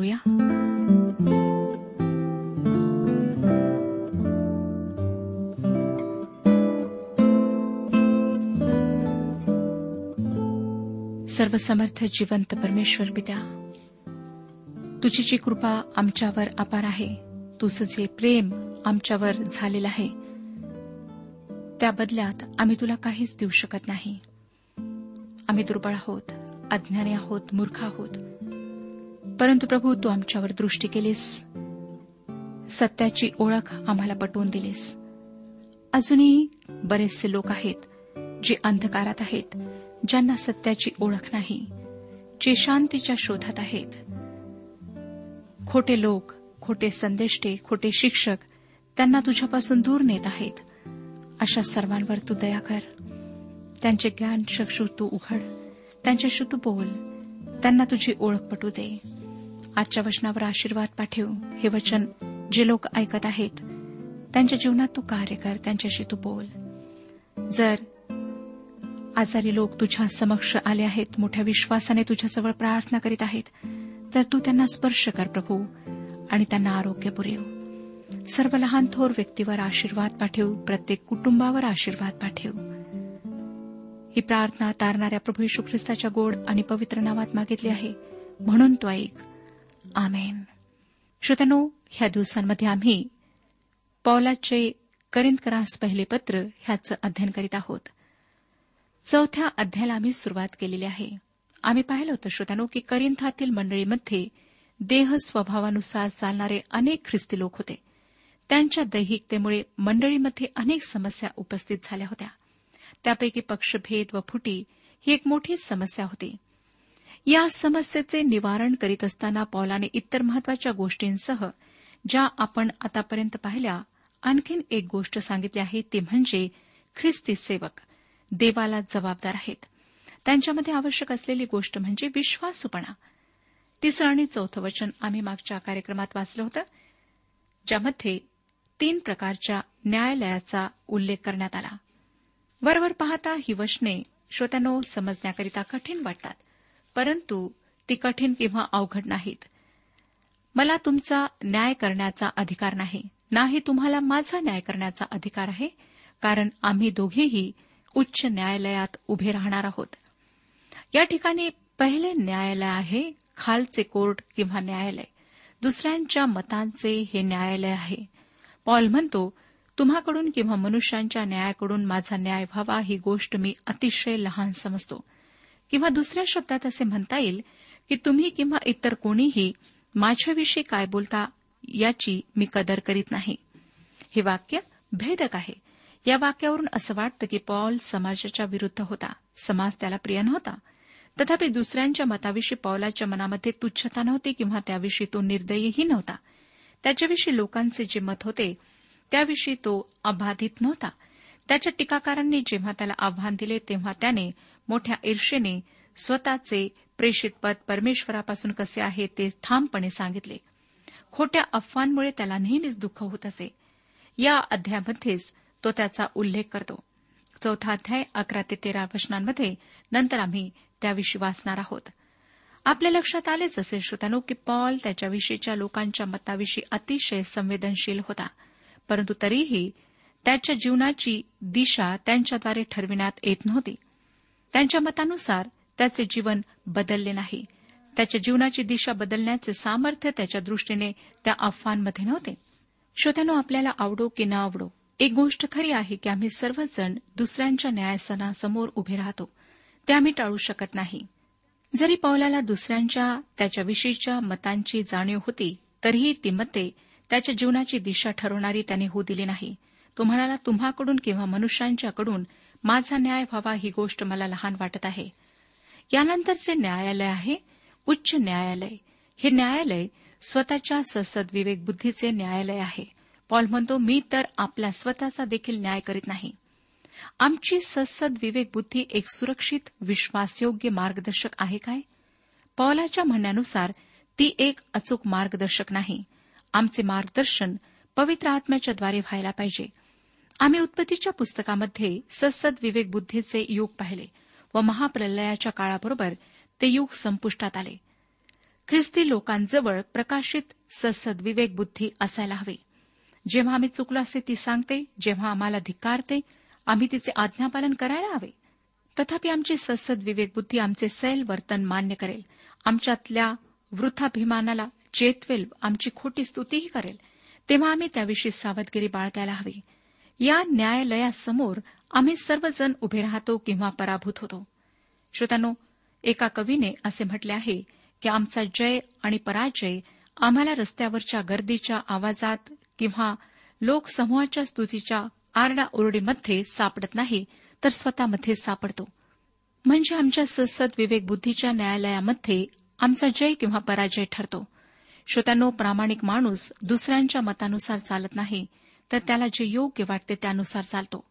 करूया? सर्वसमर्थ जिवंत परमेश्वर पित्या तुझी जी कृपा आमच्यावर अपार आहे तुझं जे प्रेम आमच्यावर झालेलं आहे त्या बदल्यात आम्ही तुला काहीच देऊ शकत नाही. आम्ही दुर्बळ आहोत अज्ञानी आहोत मूर्ख आहोत. परंतु प्रभू तू आमच्यावर दृष्टी केलीस. सत्याची ओळख आम्हाला पटवून दिलीस. अजूनही बरेचसे लोक आहेत जे अंधकारात आहेत ज्यांना सत्याची ओळख नाही जे शांतीच्या शोधात आहेत. खोटे लोक खोटे संदेष्टे खोटे शिक्षक त्यांना तुझ्यापासून दूर नेत आहेत. अशा सर्वांवर तू दया कर. त्यांचे ज्ञान चक्षु तू उघड. त्यांच्याशी तू बोल. त्यांना तुझी ओळख पटू दे. आजच्या वचनावर आशीर्वाद पाठव. हे वचन जे लोक ऐकत आहेत त्यांच्या जीवनात तू कार्य कर त्यांच्याशी तू बोल. जर आजारी लोक तुझ्या समक्ष आले आहेत मोठ्या विश्वासाने तुझ्याजवळ प्रार्थना करीत आहेत तर तू त्यांना स्पर्श कर प्रभू आणि त्यांना आरोग्य पुरेव. सर्व लहान थोर व्यक्तीवर आशीर्वाद पाठव प्रत्येक कुटुंबावर आशीर्वाद पाठव. ही प्रार्थना तारणाऱ्या प्रभू यशू ख्रिस्ताच्या गोड आणि पवित्र नावात मागितली आहे. म्हणून तो ऐक. आमेन. श्रोत्यानो ह्या दिवसांमध्ये आम्ही पौलाचे करिंदकरास पहिले पत्र ह्याचं अध्ययन करीत आहोत. चौथ्या अध्यायाला आम्ही सुरुवात केलेली आहे. आम्ही पाहिलं होतं श्रोत्यानो की करिंथातील मंडळीमध्ये देह स्वभावानुसार चालणारे अनेक ख्रिस्ती लोक होते. त्यांच्या दैहिकतेमुळे मंडळीमध्ये अनेक समस्या उपस्थित झाल्या होत्या. त्यापैकी पक्षभेद व फुटी ही एक मोठी समस्या होती. या समस्येचे निवारण करीत असताना पौलाने इतर महत्त्वाच्या गोष्टींसह ज्या आपण आतापर्यंत पाहिल्या आणखीन एक गोष्ट सांगितली आहे ती म्हणजे ख्रिस्ती सेवक देवाला जबाबदार आहेत. त्यांच्यामध्ये आवश्यक असलेली गोष्ट म्हणजे विश्वासूपणा. तिसरं आणि चौथं वचन आम्ही मागच्या कार्यक्रमात वाचलं होतं ज्यामध्ये तीन प्रकारच्या न्यायालयाचा उल्लेख करण्यात आला. वरवर पाहता ही वचने श्रोत्यानो समजण्याकरिता कठीण वाटतात. परंतु ती कठीण किंवा अवघड नाहीत. मला तुमचा न्याय करण्याचा अधिकार नाही. नाही तुम्हाला माझा न्याय करण्याचा अधिकार आहे कारण आम्ही दोघेही उच्च न्यायालयात उभे राहणार आहोत. या ठिकाणी पहिले न्यायालय आहे खालचे कोर्ट किंवा न्यायालय. दुसऱ्यांच्या मतांचे हे न्यायालय आहे. पॉल म्हणतो तुम्हाकडून किंवा मनुष्यांच्या न्यायाकडून माझा न्याय व्हावा ही गोष्ट मी अतिशय लहान समजतो. किंवा दुसऱ्या शब्दात असे म्हणता येईल की तुम्ही किंवा इतर कोणीही माझ्याविषयी काय बोलता याची मी कदर करीत नाही. हे वाक्य भेदक आहे. या वाक्यावरून असं वाटतं की पॉल समाजाच्या विरुद्ध होता. समाज त्याला प्रिय नव्हता. तथापि दुसऱ्यांच्या मताविषयी पौलाच्या मनामध्ये तुच्छता नव्हती किंवा त्याविषयी तो निर्दयीही नव्हता. त्याच्याविषयी लोकांचे जे मत होते त्याविषयी तो अबाधित नव्हता. त्याच्या टीकाकारांनी जेव्हा त्याला आव्हान दिले तेव्हा त्याने मोठ्या ईर्षेने स्वतःचे प्रेषित पद परमेश्वरापासून कसे आहे ते ठामपणे सांगितले. खोट्या अफवांमुळे त्याला नेहमीच दुःख होत असे. या अध्यायामध्येच तो त्याचा उल्लेख करतो. चौथा अध्याय अकरा ते तेरा वचनांमध्ये नंतर आम्ही त्याविषयी वाचणार आहोत. आपल्या लक्षात आलेच असेल श्रोतानो की पॉल त्याच्याविषयीच्या लोकांच्या मताविषयी अतिशय संवेदनशील होता. परंतु तरीही त्याच्या जीवनाची दिशा त्यांच्याद्वारे ठरविण्यात येत नव्हती. त्यांच्या मतानुसार त्याचे जीवन बदलले नाही. त्याच्या जीवनाची दिशा बदलण्याचे सामर्थ्य त्याच्या दृष्टीने त्या अफवांमध्ये नव्हते. श्रोत्यानो आपल्याला आवडो की न आवडो एक गोष्ट खरी आहे की आम्ही सर्वजण दुसऱ्यांच्या न्यायासनासमोर उभे राहतो. ते आम्ही टाळू शकत नाही. जरी पौलाला दुसऱ्यांच्या त्याच्याविषयीच्या मतांची जाणीव होती तरीही ती मते त्याच्या जीवनाची दिशा ठरवणारी त्याने होऊ दिली नाही. तो म्हणाला तुम्हाकडून किंवा मनुष्यांच्याकडून माझा न्याय व्हावा ही गोष्ट मला लहान वाटत आहे. यानंतरचे न्यायालय आहे उच्च न्यायालय. हे न्यायालय स्वतःच्या ससद विवेकबुद्धीचे न्यायालय आहे. पॉल म्हणतो मी तर आपला स्वतःचा देखील न्याय करीत नाही. आमची ससद विवेक बुद्धी एक सुरक्षित विश्वासयोग्य मार्गदर्शक आहे काय? पौलाच्या म्हणण्यानुसार ती एक अचूक मार्गदर्शक नाही. आमचे मार्गदर्शन पवित्र आत्म्याच्या द्वारे व्हायला पाहिजे. आम्ही उत्पत्तीच्या पुस्तकामध्ये ससद विवेक बुद्धीचे युग पाहिले व महाप्रलयाच्या काळाबरोबर ते युग संपुष्टात आले. ख्रिस्ती लोकांजवळ प्रकाशित ससद विवेक बुद्धी असायला हवी. जेव्हा आम्ही चुकलो असे ती सांगते जेव्हा आम्हाला धिक्कारते आम्ही तिचे आज्ञापालन करायला हवे. तथापि आमची ससद विवेक बुद्धी आमचे सैल वर्तन मान्य करेल. आमच्यातल्या वृथाभिमानाला चेतवेल आमची खोटी स्तुतीही करेल. तेव्हा आम्ही त्याविषयी सावधगिरी बाळगायला हवी. या न्यायालयासमोर आम्ही सर्वजण उभे राहतो किंवा पराभूत होतो. श्रोतांनो एका कवीने असे म्हटले आहे की आमचा जय आणि पराजय आम्हाला रस्त्यावरच्या गर्दीच्या आवाजात किंवा लोकसमूहाच्या स्तुतीच्या आरडाओरडीमध्ये सापडत नाही तर स्वतःमध्ये सापडतो. म्हणजे आमच्या ससद विवेक बुद्धीच्या न्यायालयामध्ये आमचा जय किंवा पराजय ठरतो. श्रोत्यांनो प्रामाणिक माणूस दुसऱ्यांच्या मतानुसार चालत नाही. तर त्याला जे योग्य वाटते त्यानुसार चालतो.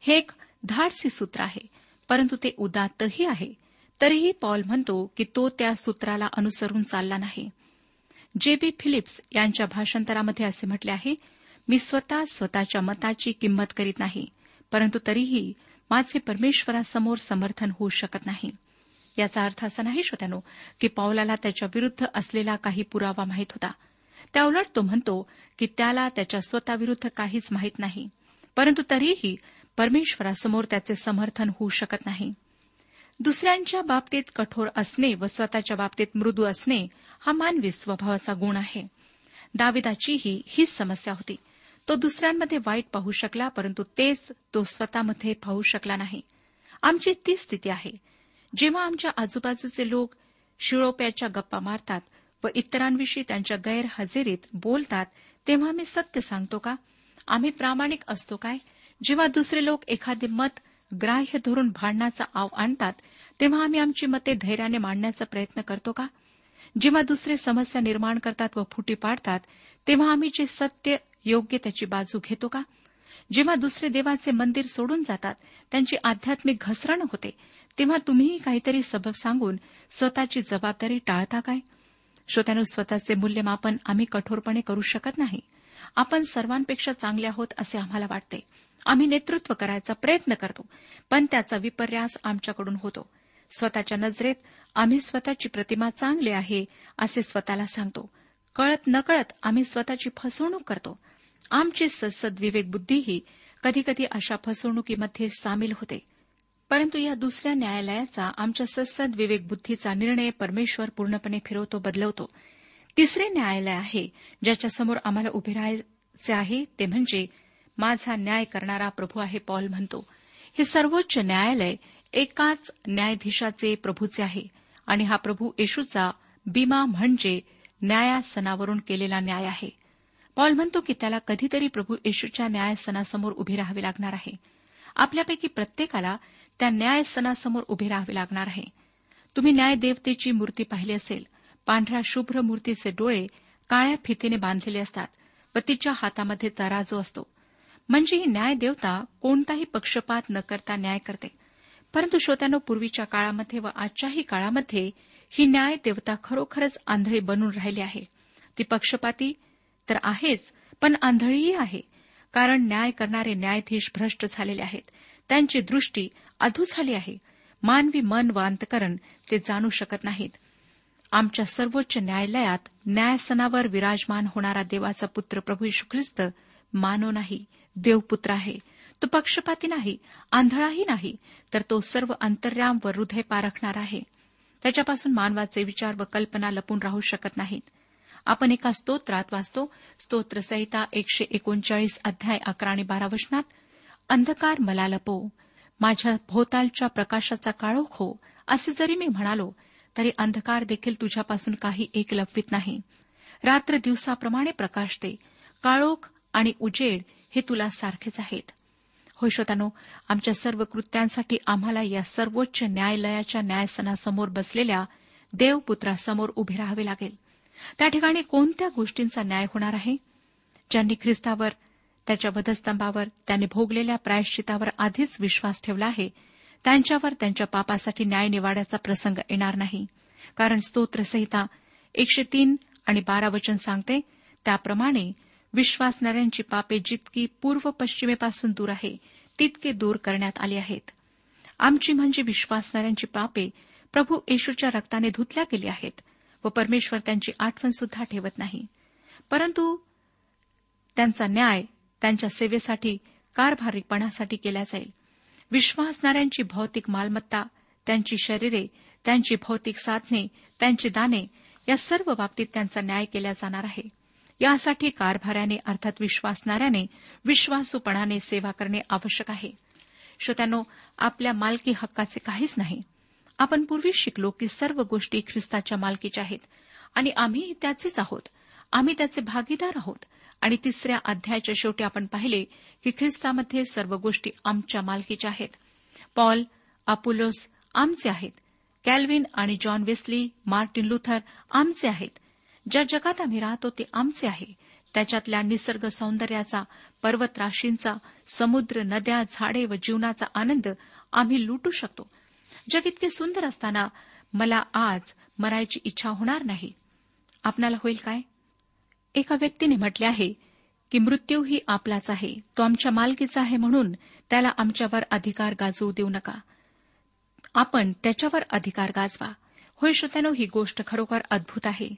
हे एक धाडसी सूत्र आहे परंतु ते उदात्तही आहे. तरीही पॉल म्हणतो की तो त्या सूत्राला अनुसरून चालला नाही. जे बी फिलिप्स यांच्या भाषांतरामध्ये असे म्हटले आहे मी स्वतः स्वतःच्या मताची किंमत करीत नाही परंतु तरीही माझे परमेश्वरासमोर समर्थन होऊ शकत नाही. याचा अर्थ असा नाही श्रोत्यानो की पावलाला त्याच्या विरुद्ध असलेला काही पुरावा माहीत होता. त्याउलट तो म्हणतो की त्याला त्याच्या स्वतःविरुद्ध काहीच माहीत नाही. परंतु तरीही परमेश्वरासमोर त्याचे समर्थन होऊ शकत नाही. दुसऱ्यांच्या बाबतीत कठोर असणे व स्वतःच्या बाबतीत मृदू असणे हा मानवी स्वभावाचा गुण आहे. दाविदाचीही हीच समस्या होती. तो दुसऱ्यांमध्ये वाईट पाहू शकला परंतु तेच तो स्वतःमध्ये पाहू शकला नाही. आमची ती स्थिती आहे. जेव्हा आमच्या आजूबाजूचे लोक शिळोप्याच्या गप्पा मारतात व इतरांविषयी त्यांच्या गैरहजेरीत बोलतात तेव्हा आम्ही सत्य सांगतो का? आम्ही प्रामाणिक असतो काय? जेव्हा दुसरे लोक एखादे मत ग्राह्य धरून भांडण्याचा आव आणतात तेव्हा आम्ही आमची मते धैर्याने मांडण्याचा प्रयत्न करतो का? जेव्हा दुसरे समस्या निर्माण करतात व फुटी पाडतात तेव्हा आम्ही जे सत्य योग्य त्याची बाजू घेतो का? जेव्हा दुसरे देवाचे मंदिर सोडून जातात त्यांची आध्यात्मिक घसरण होते तेव्हा तुम्हीही काहीतरी सबब सांगून स्वतःची जबाबदारी टाळता काय? श्रोत्यानं स्वतःचे मूल्यमापन आम्ही कठोरपणे करू शकत नाही. आपण सर्वांपेक्षा चांगले आहोत असे आम्हाला वाटते. आम्ही नेतृत्व करायचा प्रयत्न करतो पण त्याचा विपर्यास आमच्याकडून होतो. स्वतःच्या नजरेत आम्ही स्वतःची प्रतिमा चांगली आहे असे स्वतःला सांगतो. कळत नकळत आम्ही स्वतःची फसवणूक करतो. आमची सद्सद विवेक बुद्धीही कधीकधी अशा फसवणुकीमध्ये सामील होते. परंतु या दुसऱ्या न्यायालयाचा आमच्या सद्सद विवेकबुद्धीचा निर्णय परमेश्वर पूर्णपणे फिरवतो बदलवतो. तिसरे न्यायालय आहे ज्याच्यासमोर आम्हाला उभे राहायचे आहे ते म्हणजे माझा न्याय करणारा प्रभू आहे पॉल म्हणतो. हे सर्वोच्च न्यायालय एकाच न्यायाधीशाचे प्रभूचे आहे आणि हा प्रभू येशूचा बीमा म्हणजे न्यायासनावरून केलेला न्याय आहे. पॉल म्हणतो की त्याला कधीतरी प्रभू येशूच्या न्यायासनासमोर उभे राहावे लागणार आहे. आपल्यापैकी प्रत्येकाला त्या न्याय सणासमोर उभे राहावे लागणार आहे. तुम्ही न्यायदेवतेची मूर्ती पाहिली असेल. पांढऱ्या शुभ्र मूर्तीचे डोळे काळ्या फितीने बांधलेले असतात व तिच्या हातामध्ये तराजू असतो. म्हणजे ही न्यायदेवता कोणताही पक्षपात न करता न्याय करते. परंतु श्रोत्यानो पूर्वीच्या काळामध्ये व आजच्याही काळामध्ये ही न्याय देवता खरोखरच आंधळी बनून राहिली आहे. ती पक्षपाती तर आहेच पण आंधळीही आहे. कारण न्याय करणारे न्यायाधीश भ्रष्ट झालेले आहेत. त्यांची दृष्टी अधू झाली आहे. मानवी मन व अंतकरण ते जाणू शकत नाहीत. आमच्या सर्वोच्च न्यायालयात न्यायसनावर विराजमान होणारा देवाचा पुत्र प्रभू यशू ख्रिस्त मानव नाही देवपुत्र आहे. तो पक्षपाती नाही आंधळाही नाही तर तो सर्व अंतर्याम व हृदय पारखणार आहे. त्याच्यापासून मानवाचे विचार व कल्पना लपून राहू शकत नाहीत. आपण एका स्तोत्रात वाचतो स्तोत्रसहिता एकशे एकोणचाळीस अध्याय अकरा आणि बारा वचनात अंधकार मला लपो माझ्या भोवतालच्या प्रकाशाचा काळोख हो. असे जरी मी म्हणालो तरी अंधकार देखील तुझ्यापासून काही एक लपवित नाही. रात्र दिवसाप्रमाणे प्रकाश दे. काळोख आणि उजेड हे तुला सारखेच आहेत. होय श्रोतानो आमच्या सर्व कृत्यांसाठी आम्हाला या सर्वोच्च न्यायालयाच्या न्यायसनासमोर बसलेल्या देवपुत्रासमोर उभे राहावे लागेल. त्या ठिकाणी कोणत्या गोष्टींचा न्याय होणार आहे? ज्यांनी ख्रिस्तावर त्याच्या वधस्तंभावर त्यांनी भोगलेल्या प्रायश्चितावर आधीच विश्वास ठेवला आहे. त्यांच्यावर त्यांच्या पापासाठी न्याय निवाड्याचा प्रसंग येणार नाही. कारण स्तोत्रसहिता एकशे तीन आणि बारा वचन सांगते त्याप्रमाणे विश्वासणाऱ्यांची पापे जितकी पूर्व पश्चिमेपासून दूर आहे तितके दूर करण्यात आली आहेत. आमची म्हणजे विश्वासणाऱ्यांची पापे प्रभू येशूच्या रक्ताने धुतल्या गेली आहेत व परमेश्वर त्यांची आठवण सुद्धा ठेवत नाही. परंतु त्यांचा न्याय त्यांच्या सेवेसाठी कारभारीपणासाठी केल्या जाईल. विश्वासणाऱ्यांची भौतिक मालमत्ता त्यांची शरीरे त्यांची भौतिक साधने त्यांची दाने या सर्व बाबतीत त्यांचा न्याय केला जाणार आहे. यासाठी कारभाऱ्याने अर्थात विश्वासणाऱ्याने विश्वासूपणाने सेवा करणे आवश्यक आहे. श्रोत्यानो आपल्या मालकी हक्काचे काहीच नाही. आपण पूर्वी शिकलो की सर्व गोष्टी ख्रिस्ताच्या मालकीच्या आहेत. आणि आम्ही त्याचेच आहोत. आम्ही त्याचे भागीदार आहोत. आणि तिसऱ्या अध्यायाच्या शेवटी आपण पाहिले की ख्रिस्तामध्ये सर्व गोष्टी आमच्या मालकीच्या आहेत. पॉल अपुलोस आमचे आहेत. कॅल्विन आणि जॉन वेस्ली मार्टिन लुथर आमचे आहेत. ज्या जगात आम्ही राहतो ते आमचे आहे. त्याच्यातल्या निसर्ग सौंदर्याचा पर्वतराशींचा समुद्र नद्या झाडे व जीवनाचा आनंद आम्ही लुटू शकतो. जग इतके सुंदर असताना मला आज मरायची इच्छा होणार नाही. आपणाला होईल काय? एका व्यक्तीने म्हटले आहे की मृत्यू ही आपलाच आहे तो आमच्या मालकीचा आहे म्हणून त्याला आमच्यावर अधिकार गाजवू देऊ नका. आपण त्याच्यावर अधिकार गाजवा. होय श्रोत्यानो ही गोष्ट खरोखर अद्भुत आहे.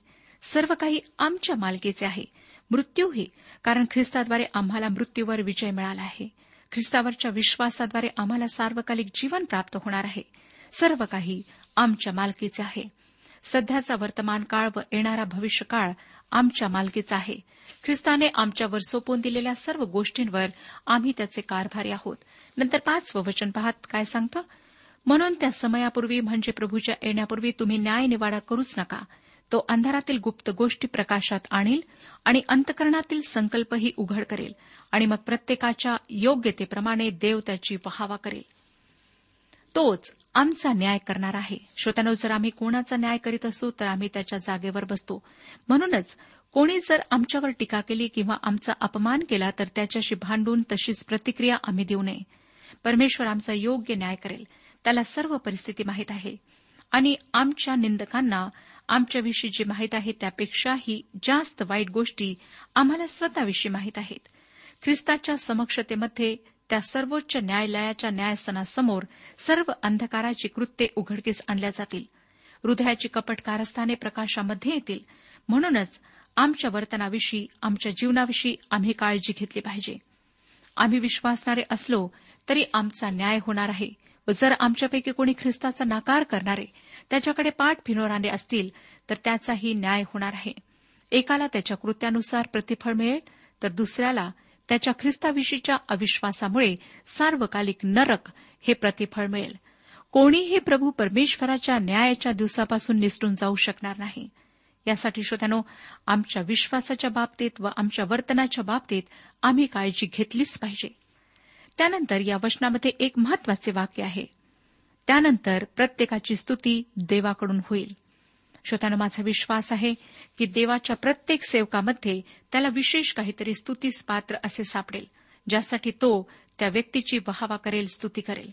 सर्व काही आमच्या मालकीचे आहे. मृत्यूही कारण ख्रिस्ताद्वारे आम्हाला मृत्यूवर विजय मिळाला आहे. ख्रिस्तावरच्या विश्वासाद्वारे आम्हाला सार्वकालिक जीवन प्राप्त होणार आहे. सर्व काही आमच्या मालकीचे आहे. सध्याचा वर्तमान काळ व येणारा भविष्यकाळ आमच्या मालकीचा आहे. ख्रिस्ताने आमच्यावर सोपून दिलेल्या सर्व गोष्टींवर आम्ही त्याचे कारभारी आहोत. नंतर पाचवं वचन पाहत काय सांगतं? म्हणून त्या समयापूर्वी म्हणजे प्रभूच्या येण्यापूर्वी तुम्ही न्याय निवाडा करूच नका. तो अंधारातील गुप्त गोष्टी प्रकाशात आणील आणि अंतकरणातील संकल्पही उघड करेल आणि मग प्रत्येकाच्या योग्यतेप्रमाणे देव त्याची पहावा करेल. तोच आमचा न्याय करणार आहे. श्रोत्यानो जर आम्ही कोणाचा न्याय करीत असू तर आम्ही त्याच्या जागेवर बसतो. म्हणूनच कोणी जर आमच्यावर टीका केली किंवा आमचा अपमान केला तर त्याच्याशी भांडून तशीच प्रतिक्रिया आम्ही देऊ नये. परमेश्वर आमचा योग्य न्याय करेल. त्याला सर्व परिस्थिती माहीत आहे. आणि आमच्या निंदकांना आमच्याविषयी जे माहीत आहे त्यापेक्षाही जास्त वाईट गोष्टी आम्हाला स्वतःविषयी माहीत आहेत. ख्रिस्ताच्या समक्षतेमध्ये त्या सर्वोच्च न्यायालयाच्या न्यायसनासमोर सर्व अंधकाराची कृत्ये उघडकीस आणल्या जातील. हृदयाची कपट कारस्थाने प्रकाशामध्ये येतील. म्हणूनच आमच्या वर्तनाविषयी आमच्या जीवनाविषयी आम्ही काळजी घेतली पाहिजे. आम्ही विश्वासणारे असलो तरी आमचा न्याय होणार आहे व जर आमच्यापैकी कोणी ख्रिस्ताचा नाकार करणारे त्याच्याकडे पाठ फिरवणारे असतील तर त्याचाही न्याय होणार आहे. एकाला त्याच्या कृत्यानुसार प्रतिफळ मिळेल तर दुसऱ्याला त्याच्या ख्रिस्ताविषयीच्या अविश्वासामुळे सार्वकालिक नरक हे प्रतिफळ मिळेल. कोणीही प्रभू परमेश्वराच्या न्यायाच्या दिवसापासून निसटून जाऊ शकणार नाही. यासाठी श्रोत्यानो आमच्या विश्वासाच्या बाबतीत व आमच्या वर्तनाच्या बाबतीत आम्ही काळजी घेतलीच पाहिजे. त्यानंतर या वचनामध्ये एक महत्त्वाचे वाक्य आहे. त्यानंतर प्रत्येकाची स्तुती देवाकडून होईल. श्रोत्यानं माझा विश्वास आहे की देवाच्या प्रत्येक सेवकामध्ये त्याला विशेष काहीतरी स्तुतीस पात्र असे सापडेल ज्यासाठी तो त्या व्यक्तीची वहावा करेल स्तुती करेल.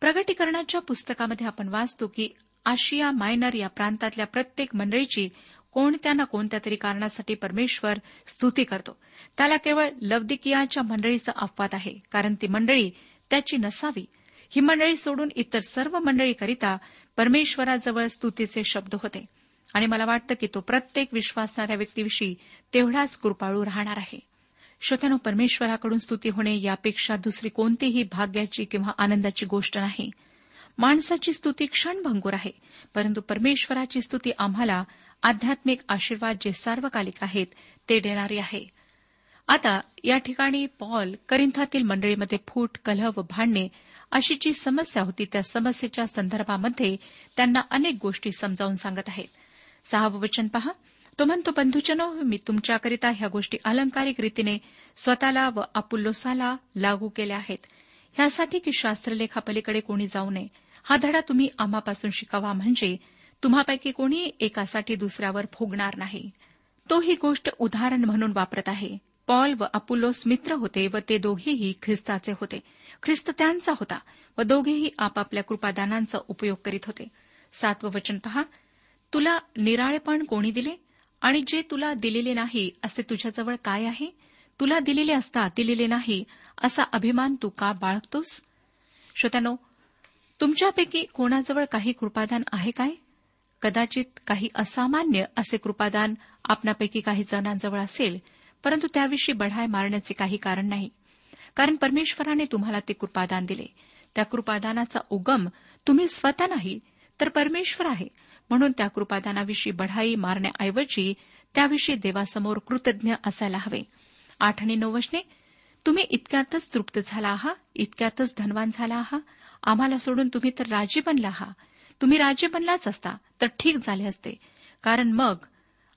प्रगटीकरणाच्या पुस्तकामध्ये आपण वाचतो की आशिया मायनर या प्रांतातल्या प्रत्येक मंडळीची कोणत्या ना कोणत्या तरी कारणासाठी परमेश्वर स्तुती करतो. त्याला केवळ लवदिकियाच्या मंडळीचा अपवाद आहे कारण ती मंडळी त्याची नसावी ही मंडळी सोडून इतर सर्व मंडळीकरिता परमेश्वराजवळ स्तुतीचे शब्द होते. आणि मला वाटतं की तो प्रत्येक विश्वासणाऱ्या व्यक्तीविषयी तेवढाच कृपाळू राहणार आहे. श्रोत्यानो परमेश्वराकडून स्तुती होणे यापेक्षा दुसरी कोणतीही भाग्याची किंवा आनंदाची गोष्ट नाही. माणसाची स्तुती क्षणभंगूर आहे परंतु परमेश्वराची स्तुती आम्हाला आध्यात्मिक आशीर्वाद जे सार्वकालिक आहेत ते देणारी आहे. आता या ठिकाणी पॉल करिंथातील मंडळीमध्ये फूट कलह व भांडणे अशी जी समस्या होती त्या समस्येच्या संदर्भामध्ये त्यांना अनेक गोष्टी समजावून सांगत आहेत. सहावं वचन पहा. तो म्हणतो बंधुजनो मी तुमच्याकरिता ह्या गोष्टी अलंकारिक रीतीने स्वतःला व अपुल्लोसाला लागू केल्या आहेत. ह्यासाठी की शास्त्रलेखापलीकडे कोणी जाऊ नये. हा धडा तुम्ही आम्हापासून शिकावा म्हणजे तुम्हापैकी कोणी एकासाठी दुसऱ्यावर फुगणार नाही. तो ही गोष्ट उदाहरण म्हणून वापरत आहे. पॉल व अपुल्लोस मित्र होते व ते दोघेही ख्रिस्ताचे होते. ख्रिस्त त्यांचा होता व दोघेही आपापल्या कृपादानांचा उपयोग करीत होते. सातवं वचन पहा. तुला निराळेपण कोणी दिले? आणि जे तुला दिलेले नाही असे तुझ्याजवळ काय आहे? तुला दिलेले असता दिलेले नाही असा अभिमान तू का बाळगतोस? श्रोत्यानो तुमच्यापैकी कोणाजवळ काही कृपादान आहे काय? कदाचित काही असामान्य असे कृपादान आपणापैकी काही जणांजवळ असेल परंतु त्याविषयी बढाय मारण्याचे काही कारण नाही. कारण परमेश्वराने तुम्हाला ते कृपादान दिले. त्या कृपादानाचा उगम तुम्ही स्वतः नाही तर परमेश्वर आहे. म्हणून त्या कृपादानाविषयी बढाई मारण्याऐवजी त्याविषयी देवासमोर कृतज्ञ असायला हवे. आठ आणि नऊ वचने तुम्ही इतक्यातच तृप्त झाला आहात इतक्यातच धनवान झाला आहात. आम्हाला सोडून तुम्ही तर राजी बनला आहात. तुम्ही राजे बनलाच असता तर ठीक झाले असते. कारण मग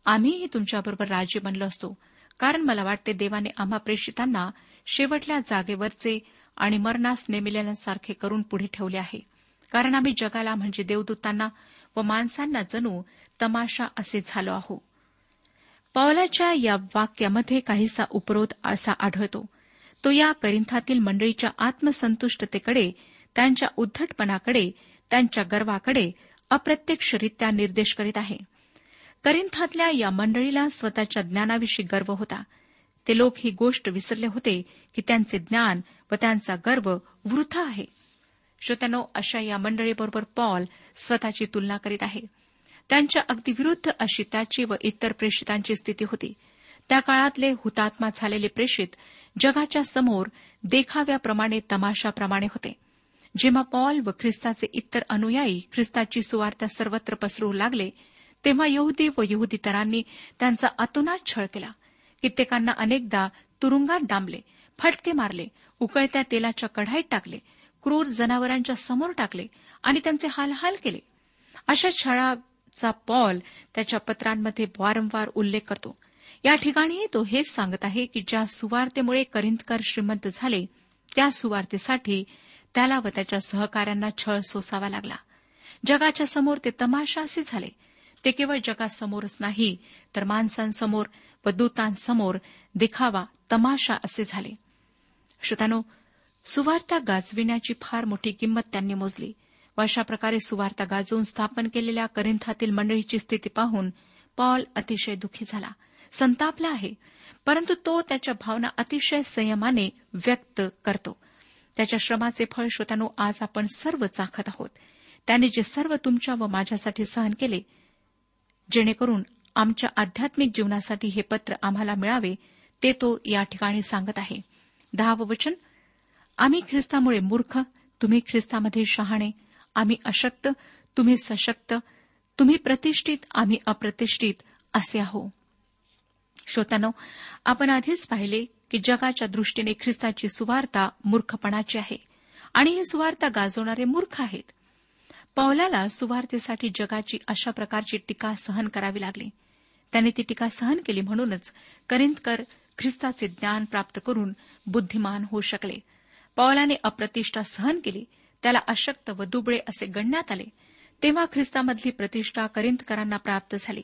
आम्हीही तुमच्याबरोबर राजे बनलो असतो. कारण मला वाटते देवाने आम्हा प्रेषितांना शेवटल्या जागेवरचे आणि मरणास नेमिलेल्यांसारखे करून पुढे ठेवले आहे. कारण आम्ही जगाला म्हणजे देवदूतांना व माणसांना जणू तमाशा असे झालो आहो. पावलाच्या या वाक्यामध्ये काहीसा उपरोध असा आढळतो. तो या करिंथातील मंडळीच्या आत्मसंतुष्टतेकडे त्यांच्या उद्धटपणाकडे त्यांच्या गर्वाकडे अप्रत्यक्षरित्या निर्देश करीत आहे. करिंथातल्या या मंडळीला स्वतःच्या ज्ञानाविषयी गर्व होता. ते लोक ही गोष्ट विसरले होते की त्यांचे ज्ञान व त्यांचा गर्व वृथा आहे. श्रोत्यानो अशा या मंडळीबरोबर पॉल स्वतःची तुलना करीत आहे. त्यांच्या अगदी विरुद्ध अशी त्याची व इतर प्रेषितांची स्थिती होती. त्या काळातले हुतात्मा झालेले प्रेषित जगाच्या समोर देखाव्याप्रमाणे तमाशाप्रमाणे होते. जेव्हा पॉल व ख्रिस्ताचे इतर अनुयायी ख्रिस्ताची सुवार्ता सर्वत्र पसरू लागले तेव्हा यहुदी व यहुदीतरांनी त्यांचा अतोनात छळ केला. कित्येकांना अनेकदा तुरुंगात डांबले फटके मारले उकळत्या तेलाच्या कढाईत टाकले क्रूर जनावरांच्या समोर टाकले आणि त्यांचे हालहाल केले. अशा छळाचा पॉल त्याच्या पत्रांमध्ये वारंवार उल्लेख करतो. या ठिकाणी तो हेच सांगत आहे की ज्या सुवार्तेमुळे करिंदकर श्रीमंत झाले त्या सुवार्तेसाठी त्याला व त्याच्या सहकाऱ्यांना छळ सोसावा लागला. जगाच्या समोर ते तमाशा असे झाले. ते केवळ जगासमोरच नाही तर माणसांसमोर व दूतांसमोर दिखावा तमाशा असे झाले. श्रोतानो सुवार्ता गाजविण्याची फार मोठी किंमत त्यांनी मोजली व अशा प्रकारे सुवार्ता गाजवून स्थापन केलेल्या करिंथातील मंडळीची स्थिती पाहून पॉल अतिशय दुःखी झाला संतापला आहे परंतु तो त्याच्या भावना अतिशय संयमाने व्यक्त करतो. त्याच्या श्रमाचे फळ श्रोतानो आज आपण सर्व चाखत आहोत. त्याने जे सर्व तुमच्या व माझ्यासाठी सहन केले जेणेकरून आमच्या आध्यात्मिक जीवनासाठी हे पत्र आम्हाला मिळावे ते तो या ठिकाणी सांगत आहे. दहावं वचन आम्ही ख्रिस्तामुळे मूर्ख तुम्ही ख्रिस्तामध्ये शहाणे आम्ही अशक्त तुम्ही सशक्त तुम्ही प्रतिष्ठित आम्ही अप्रतिष्ठित असे आहो. श्रोतानो आपण आधीच पाहिले की जगाच्या दृष्टीने ख्रिस्ताची सुवार्ता मूर्खपणाची आहे आणि ही सुवार्ता गाजवणारे मूर्ख आहेत. पौलाला सुवार्थेसाठी जगाची अशा प्रकारची टीका सहन करावी लागली. त्याने ती टीका सहन केली म्हणूनच करिंदकर ख्रिस्ताचे ज्ञान प्राप्त करून बुद्धिमान होऊ शकले. पौलाने अप्रतिष्ठा सहन केली. त्याला अशक्त व दुबळे असे गणण्यात आले. तेव्हा ख्रिस्तामधली प्रतिष्ठा करिंदकरांना प्राप्त झाली.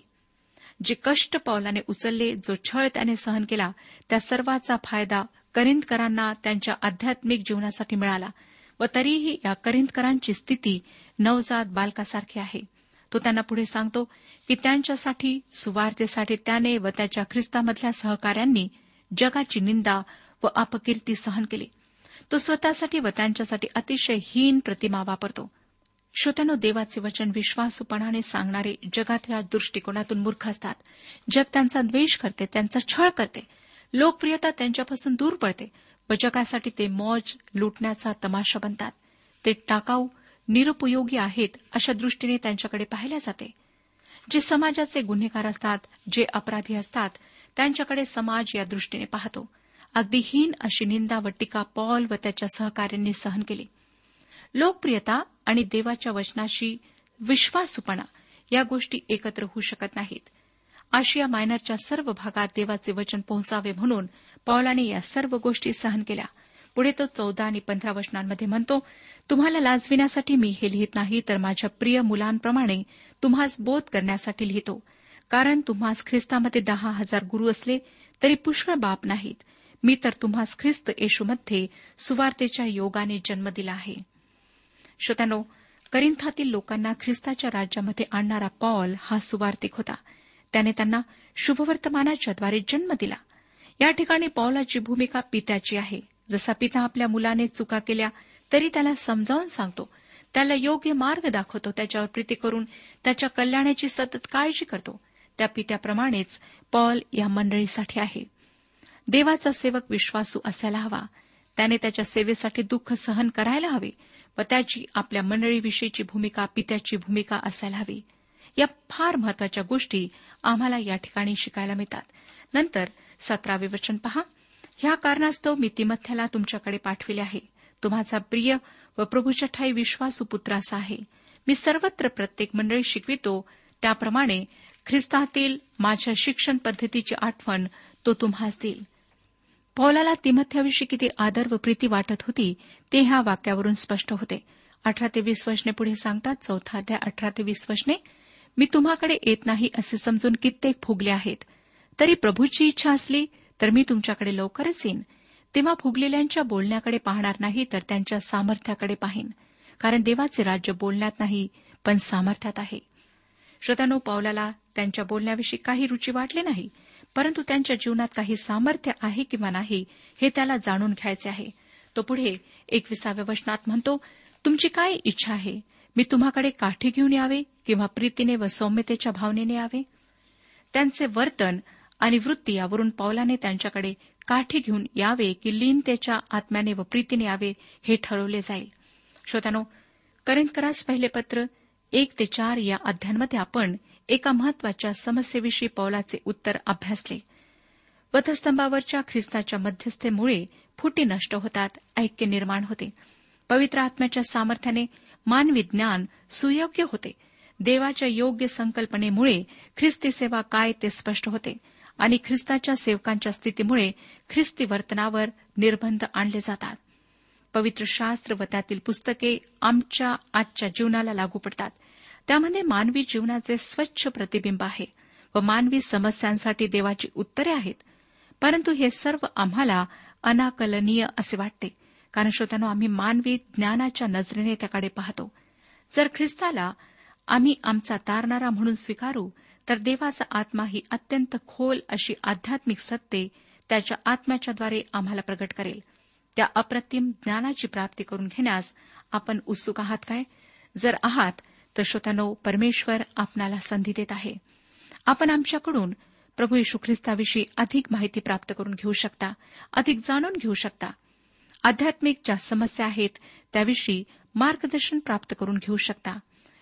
जे कष्ट पौलाने उचलले जो छळ त्याने सहन केला त्या सर्वाचा फायदा करिंदकरांना त्यांच्या आध्यात्मिक जीवनासाठी मिळाला. व तरीही या करिंदकरांची स्थिती नवजात बालकासारखी आहे. तो त्यांना पुढे सांगतो की त्यांच्यासाठी सुवार्थेसाठी त्याने व त्याच्या ख्रिस्तामधल्या सहकाऱ्यांनी जगाची निंदा व अपकीर्ती सहन केली. तो स्वतःसाठी व त्यांच्यासाठी अतिशय हीन प्रतिमा वापरतो. श्रोत्यानो देवाचे वचन विश्वासूपणाने सांगणारे जगातल्या दृष्टिकोनातून मूर्ख असतात. जग त्यांचा द्वेष करते त्यांचा छळ करते. लोकप्रियता त्यांच्यापासून दूर पडते. बचकासाठी ते मौज लुटण्याचा तमाशा बनतात. ते टाकाऊ निरुपयोगी आहेत अशा दृष्टीने त्यांच्याकडे पाहिले जाते. जे समाजाचे गुन्हेगार असतात जे अपराधी असतात त्यांच्याकडे समाज या दृष्टीने पाहतो. अगदी हीन अशी निंदा व टीका पॉल व त्याच्या सहकाऱ्यांनी सहन केली. लोकप्रियता आणि देवाच्या वचनाशी विश्वासूपणा या गोष्टी एकत्र होऊ शकत नाहीत. आशिया मायनरच्या सर्व भागात देवाचे वचन पोहोचावे म्हणून पौलाने या सर्व गोष्टी सहन केल्या. पुढे तो चौदा आणि पंधरा वचनांमध्ये म्हणतो तुम्हाला लाजविण्यासाठी मी हे लिहित नाही तर माझ्या प्रिय मुलांप्रमाणे तुम्हास बोध करण्यासाठी लिहितो. कारण तुम्हास ख्रिस्तामध्ये दहा हजार गुरु असले तरी पुष्कळ बाप नाहीत. मी तर तुम्हास ख्रिस्त येशूमध्ये सुवार्तेच्या योगाने जन्म दिला आहे. श्रोत्यानो करिंथातील लोकांना ख्रिस्ताच्या राज्यामध्ये आणणारा पॉल हा सुवार्तिक होता. त्याने त्यांना शुभवर्तमानाच्याद्वारे जन्म दिला. या ठिकाणी पॉलाची भूमिका पित्याची आहे. जसा पिता आपल्या मुलाने चुका केल्या तरी त्याला समजावून सांगतो. त्याला योग्य मार्ग दाखवतो. त्याच्यावर प्रीती करून त्याच्या कल्याणाची सतत काळजी करतो. त्या पित्याप्रमाणेच पॉल या मंडळीसाठी आहे. देवाचा सेवक विश्वासू असायला हवा. त्याने त्याच्या सेवेसाठी दुःख सहन करायला हवे व त्याची आपल्या मंडळीविषयीची भूमिका पित्याची भूमिका असायला हवी. या फार महत्त्वाच्या गोष्टी आम्हाला या ठिकाणी शिकायला मिळतात. नंतर सतरावे वचन पहा. ह्या कारणास्तव मी तिमथ्याला तुमच्याकडे पाठविले आहे. तो माझा प्रिय व प्रभूच्या ठाई विश्वासू पुत्र असा आहे. मी सर्वत्र प्रत्येक मंडळी शिकवितो. त्याप्रमाणे ख्रिस्तातील माझ्या शिक्षण पद्धतीची आठवण तो तुम्हास देईल. पौलाला तिमथ्याविषयी किती आदर व प्रीती वाटत होती ते ह्या वाक्यावरून स्पष्ट होते. अठरा ते वीस वचने पुढे सांगतात चौथा अध्याय अठरा ते वीस वचने मी तुम्हाकडे येत नाही असे समजून कित्येक फुगले आहेत. तरी प्रभूची इच्छा असली तर मी तुमच्याकडे लवकरच येईन. तेव्हा फुगलेल्यांच्या बोलण्याकडे पाहणार नाही तर त्यांच्या सामर्थ्याकडे पाहीन. कारण देवाचे राज्य बोलण्यात नाही पण सामर्थ्यात आहे. श्रोत्यानो पावलाला त्यांच्या बोलण्याविषयी काही रुची वाटली नाही परंतु त्यांच्या जीवनात काही सामर्थ्य आहे किंवा नाही हे त्याला जाणून घ्यायचे आहे. तो पुढे एकविसाव्या वचनात म्हणतो तुमची काय इच्छा आहे? मी तुम्हाकडे काठी घेऊन यावे किंवा प्रीतीने व सौम्यतेच्या भावनेने यावे? त्यांचे वर्तन आणि वृत्ती यावरून पौलाने त्यांच्याकडे काठी घेऊन यावे की लीनतेच्या आत्म्याने व प्रीतीने यावे हे ठरवले जाईल. श्रोत्यानो करिंदकरास पहिले पत्र एक ते चार या अध्यायांमध्ये आपण एका महत्त्वाच्या समस्येविषयी पौलाचे उत्तर अभ्यासले. वधस्तंभावरच्या ख्रिस्ताच्या मध्यस्थेमुळे फुटी नष्ट होतात ऐक्य निर्माण होते. पवित्र आत्म्याच्या सामर्थ्याने मानवी ज्ञान सुयोग्य होते. देवाच्या योग्य संकल्पनेमुळे ख्रिस्ती सेवा काय ते स्पष्ट होते आणि ख्रिस्ताच्या सेवकांच्या स्थितीमुळे ख्रिस्ती वर्तनावर निर्बंध आणले जातात. पवित्र शास्त्र व त्यातील पुस्तके आमच्या आजच्या जीवनाला लागू पडतात. त्यामध्ये मानवी जीवनाचे स्वच्छ प्रतिबिंब आहे व मानवी समस्यांसाठी देवाची उत्तरे आहेत. परंतु हे सर्व आम्हाला अनाकलनीय असे वाटते. कारण श्रोत्यानो आम्ही मानवी ज्ञानाच्या नजरेने त्याकडे पाहतो. जर ख्रिस्ताला आम्ही आमचा तारणारा म्हणून स्वीकारू तर देवाचा आत्मा ही अत्यंत खोल अशी आध्यात्मिक सत्ते त्याच्या आत्म्याच्याद्वारे आम्हाला प्रगट करेल. त्या अप्रतिम ज्ञानाची प्राप्ती करून घेण्यास आपण उत्सुक आहात काय? जर आहात तर श्रोत्यानो परमेश्वर आपणाला संधी देत आहे. आपण आमच्याकडून प्रभू येशू ख्रिस्ताविषयी अधिक माहिती प्राप्त करून घेऊ शकता अधिक जाणून घेऊ शकता. आध्यात्मिक ज्या समस्या आहेत त्याविषयी मार्गदर्शन प्राप्त करून घेऊ शकता.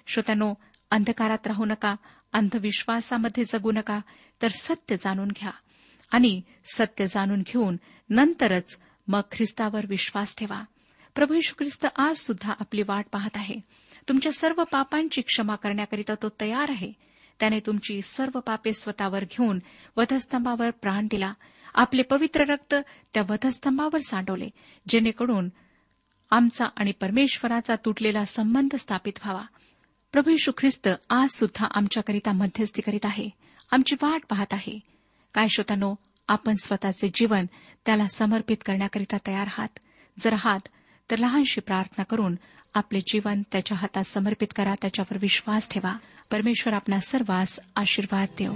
श्रोत्यानो अंधकारात राहू नका अंधविश्वासामध्ये जगू नका तर सत्य जाणून घ्या. आणि सत्य जाणून घेऊन नंतरच मग ख्रिस्तावर विश्वास ठेवा. प्रभू यशू ख्रिस्त आज सुद्धा आपली वाट पाहत आहे. तुमच्या सर्व पापांची क्षमा करण्याकरिता तो तयार आहे. त्याने तुमची सर्व पापे स्वतःवर घेऊन वधस्तंभावर प्राण दिला. आपले पवित्र रक्त त्या वधस्तंभावर सांडवले जेणेकरून आमचा आणि परमेश्वराचा तुटलेला संबंध स्थापित व्हावा. प्रभू यशू ख्रिस्त आज सुद्धा आमच्याकरिता मध्यस्थी करीत आहे. आमची वाट पाहत आहे. काय श्रोतानो आपण स्वतःचे जीवन त्याला समर्पित करण्याकरिता तयार आहात. जर आहात तर लहानशी प्रार्थना करून आपले जीवन त्याच्या हातात समर्पित करा त्याच्यावर विश्वास ठेवा. परमेश्वर आपणा सर्वांस आशीर्वाद देऊ